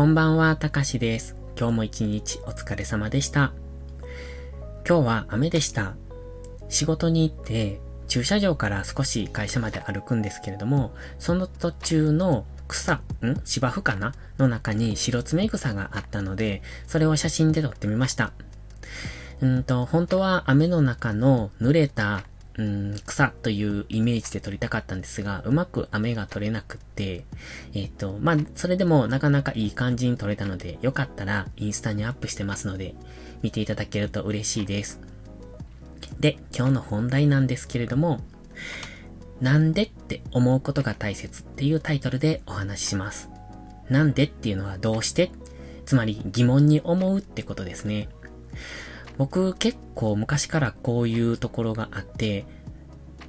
こんばんは、たかしです。今日も一日お疲れ様でした。今日は雨でした。仕事に行って、駐車場から少し会社まで歩くんですけれども、その途中の草、ん？芝生かな？の中に白爪草があったので、それを写真で撮ってみました。うんと、本当は雨の中の濡れたうん、草というイメージで撮りたかったんですが、うまく雨が撮れなくって、えっ、ー、と、まあ、それでもなかなかいい感じに撮れたので、よかったらインスタにアップしてますので、見ていただけると嬉しいです。で、今日の本題なんですけれども、なんでって思うことが大切っていうタイトルでお話しします。なんでっていうのはどうして？つまり疑問に思うってことですね。僕結構昔からこういうところがあって、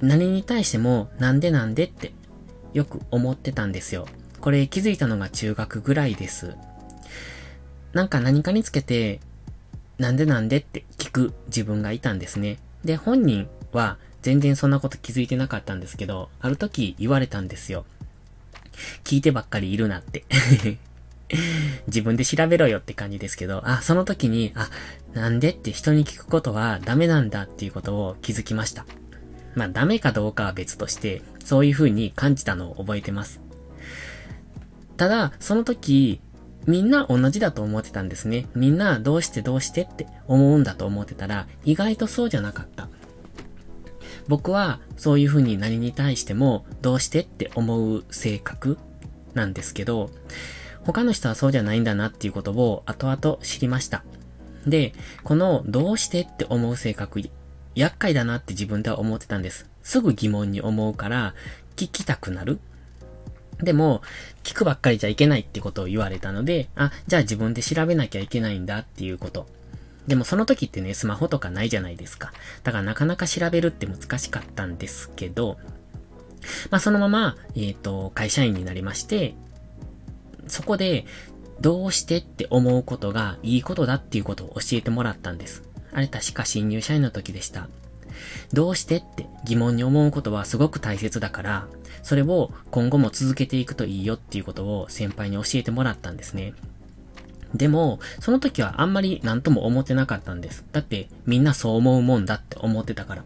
何に対してもなんでなんでってよく思ってたんですよ。これ気づいたのが中学ぐらいです。なんか何かにつけて、なんでなんでって聞く自分がいたんですね。で、本人は全然そんなこと気づいてなかったんですけど、ある時言われたんですよ。聞いてばっかりいるなって 自分で調べろよって感じですけど、あ、その時に、あ、なんでって人に聞くことはダメなんだっていうことを気づきました。まあダメかどうかは別として、そういう風に感じたのを覚えてます。ただ、その時、みんな同じだと思ってたんですね。みんなどうしてどうしてって思うんだと思ってたら、意外とそうじゃなかった。僕はそういう風に何に対してもどうしてって思う性格なんですけど、他の人はそうじゃないんだなっていうことを後々知りました。で、このどうしてって思う性格、厄介だなって自分では思ってたんです。すぐ疑問に思うから聞きたくなる。でも、聞くばっかりじゃいけないってことを言われたので、あ、じゃあ自分で調べなきゃいけないんだっていうこと。でもその時ってね、スマホとかないじゃないですか。だからなかなか調べるって難しかったんですけど、まあそのまま、えっ、ー、と、会社員になりまして、そこで、どうしてって思うことがいいことだっていうことを教えてもらったんです。あれ確か新入社員の時でした。どうしてって疑問に思うことはすごく大切だから、それを今後も続けていくといいよっていうことを先輩に教えてもらったんですね。でも、その時はあんまり何とも思ってなかったんです。だってみんなそう思うもんだって思ってたから。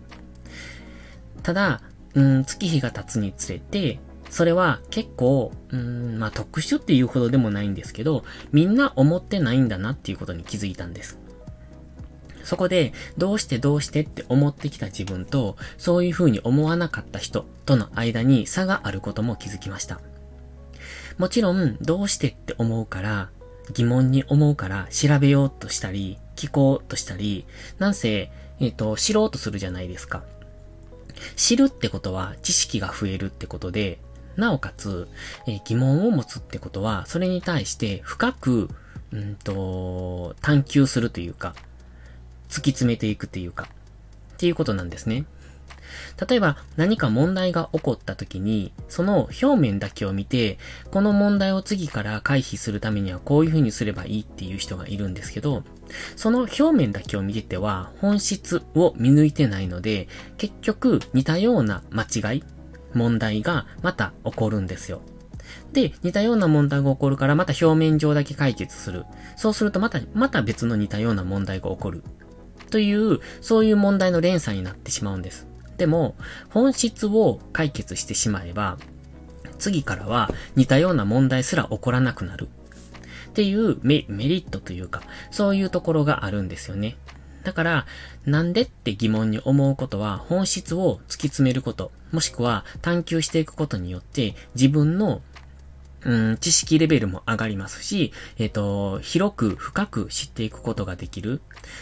ただ、うん、月日が経つにつれて、それは結構、うん、まあ特殊っていうほどでもないんですけど、みんな思ってないんだなっていうことに気づいたんです。そこで、どうしてどうしてって思ってきた自分と、そういう風に思わなかった人との間に差があることも気づきました。もちろん、どうしてって思うから、疑問に思うから調べようとしたり、聞こうとしたり、なんせ、えっ、ー、と、知ろうとするじゃないですか。知るってことは知識が増えるってことで、なおかつ、えー、疑問を持つってことは、それに対して深く、うんと、探求するというか、突き詰めていくというか、っていうことなんですね。例えば何か問題が起こった時に、その表面だけを見て、この問題を次から回避するためにはこういう風にすればいいっていう人がいるんですけど、その表面だけを見てては本質を見抜いてないので、結局似たような間違い問題がまた起こるんですよ。で、似たような問題が起こるからまた表面上だけ解決する。そうするとまた、また別の似たような問題が起こる。という、そういう問題の連鎖になってしまうんです。でも、本質を解決してしまえば、次からは似たような問題すら起こらなくなる。っていうメリットというか、そういうところがあるんですよね。だから、なんでって疑問に思うことは本質を突き詰めること、もしくは探求していくことによって自分のうん、知識レベルも上がりますし、えっ、ー、と、広く深く知っていくことができる。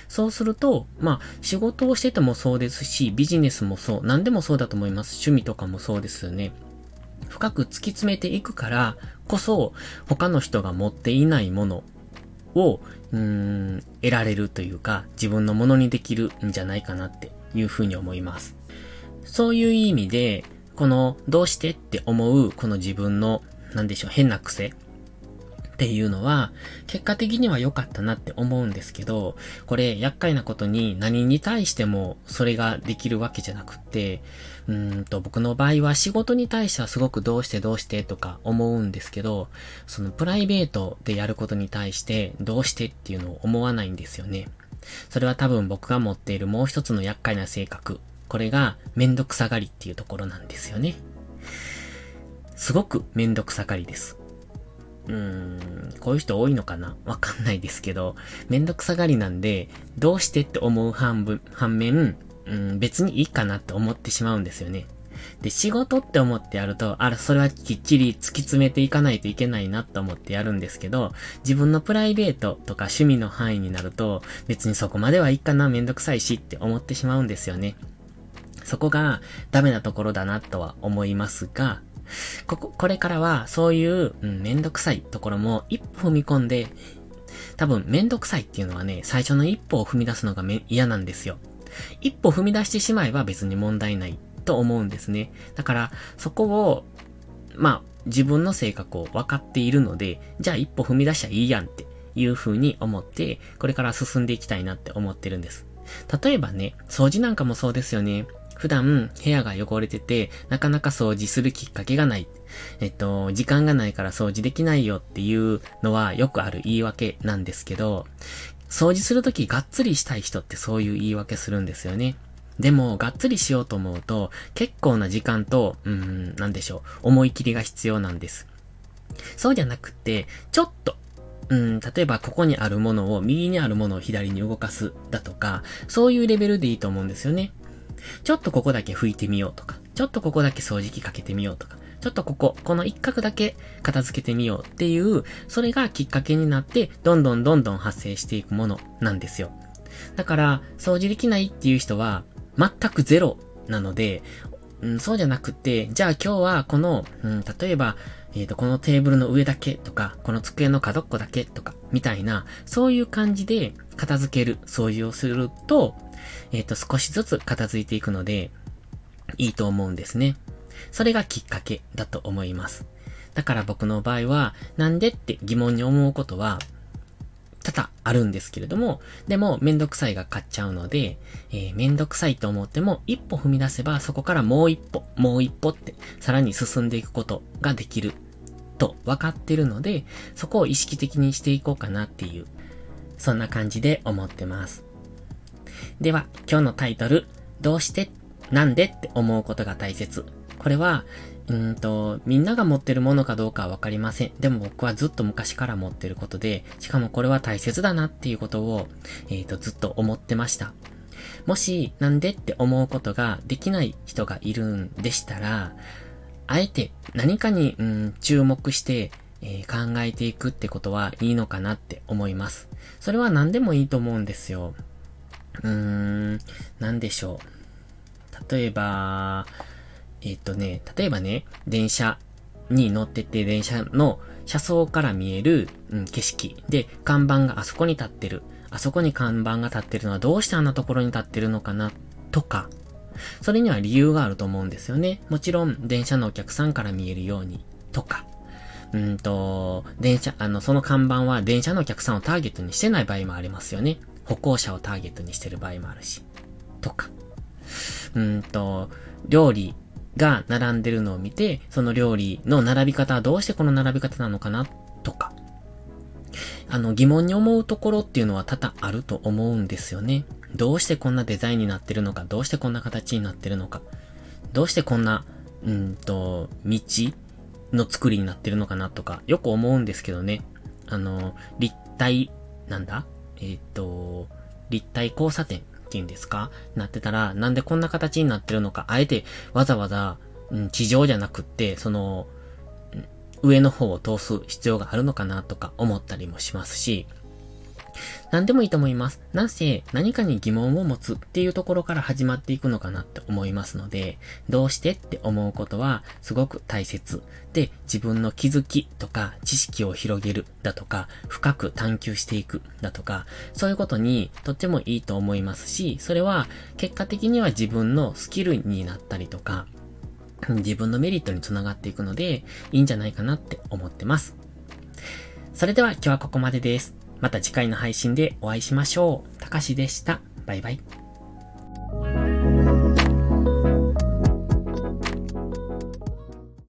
そうすると、まあ、仕事をしててもそうですし、ビジネスもそう、何でもそうだと思います。趣味とかもそうですよね。深く突き詰めていくからこそ、他の人が持っていないものを、うん、得られるというか、自分のものにできるんじゃないかなっていうふうに思います。そういう意味で、この、どうしてって思う、この自分の、なんでしょう、変な癖っていうのは、結果的には良かったなって思うんですけど、これ、厄介なことに何に対してもそれができるわけじゃなくって、うんと、僕の場合は仕事に対してはすごくどうしてどうしてとか思うんですけど、そのプライベートでやることに対してどうしてっていうのを思わないんですよね。それは多分僕が持っているもう一つの厄介な性格。これがめんどくさがりっていうところなんですよね。すごくめんどくさがりです。うーん、こういう人多いのかな？わかんないですけど、めんどくさがりなんで、どうしてって思う半分、反面、うん、別にいいかなって思ってしまうんですよね。で、仕事って思ってやると、あら、それはきっちり突き詰めていかないといけないなと思ってやるんですけど、自分のプライベートとか趣味の範囲になると、別にそこまではいいかな、めんどくさいしって思ってしまうんですよね。そこがダメなところだなとは思いますが、ここ、これからはそういう、うん、めんどくさいところも一歩踏み込んで、多分めんどくさいっていうのはね、最初の一歩を踏み出すのが嫌なんですよ。一歩踏み出してしまえば別に問題ないと思うんですね。だから、そこを、まあ、自分の性格を分かっているので、じゃあ一歩踏み出しちゃいいやんっていう風に思って、これから進んでいきたいなって思ってるんです。例えばね、掃除なんかもそうですよね。普段部屋が汚れてて、なかなか掃除するきっかけがない。えっと、時間がないから掃除できないよっていうのはよくある言い訳なんですけど、掃除するときがっつりしたい人ってそういう言い訳するんですよね。でも、がっつりしようと思うと、結構な時間と、うん、なんでしょう、思い切りが必要なんです。そうじゃなくて、ちょっと、うん、例えばここにあるものを右にあるものを左に動かすだとか、そういうレベルでいいと思うんですよね。ちょっとここだけ拭いてみようとか、ちょっとここだけ掃除機かけてみようとか、ちょっとここ、この一角だけ片付けてみようっていう、それがきっかけになって、どんどんどんどん発生していくものなんですよ。だから、掃除できないっていう人は、全くゼロなので、うん、そうじゃなくて、じゃあ今日はこの、うん、例えば、えっ、ー、と、このテーブルの上だけとか、この机の角っこだけとか、みたいな、そういう感じで片付ける、掃除をすると、えっ、ー、と、少しずつ片付いていくので、いいと思うんですね。それがきっかけだと思います。だから僕の場合は、なんでって疑問に思うことは、多々あるんですけれども、でもめんどくさいが勝っちゃうので、えー、めんどくさいと思っても一歩踏み出せばそこからもう一歩、もう一歩ってさらに進んでいくことができると分かってるので、そこを意識的にしていこうかなっていう、そんな感じで思ってます。では、今日のタイトル、どうしてなんでって思うことが大切。これは、うんと、みんなが持ってるものかどうかはわかりません。でも僕はずっと昔から持ってることで、しかもこれは大切だなっていうことを、えっ、ー、と、ずっと思ってました。もし、なんでって思うことができない人がいるんでしたら、あえて何かに、うん、注目して、えー、考えていくってことはいいのかなって思います。それは何でもいいと思うんですよ。うーん、なんでしょう。例えば、えっ、とね、例えばね、電車に乗ってて、電車の車窓から見える、うん、景色で、看板があそこに立ってる。あそこに看板が立ってるのはどうしてあんなところに立ってるのかな、とか。それには理由があると思うんですよね。もちろん、電車のお客さんから見えるように、とか。うんと、電車、あの、その看板は電車のお客さんをターゲットにしてない場合もありますよね。歩行者をターゲットにしてる場合もあるし。とか。うんと、料理が並んでるのを見て、その料理の並び方はどうしてこの並び方なのかなとか、あの疑問に思うところっていうのは多々あると思うんですよね。どうしてこんなデザインになってるのか、どうしてこんな形になってるのか、どうしてこんな、うんと、道の作りになってるのかなとか、よく思うんですけどね。あの、立体、なんだ？えっ、ー、と、立体交差点っていうんですか？なってたら、なんでこんな形になってるのか、あえてわざわざ、うん、地上じゃなくって、その、上の方を通す必要があるのかなとか思ったりもしますし、何でもいいと思います。なんせ何かに疑問を持つっていうところから始まっていくのかなって思いますので、どうしてって思うことはすごく大切。で、自分の気づきとか知識を広げるだとか、深く探求していくだとか、そういうことにとってもいいと思いますし、それは結果的には自分のスキルになったりとか、自分のメリットにつながっていくので、いいんじゃないかなって思ってます。それでは今日はここまでです。また次回の配信でお会いしましょう。たかしでした。バイバイ。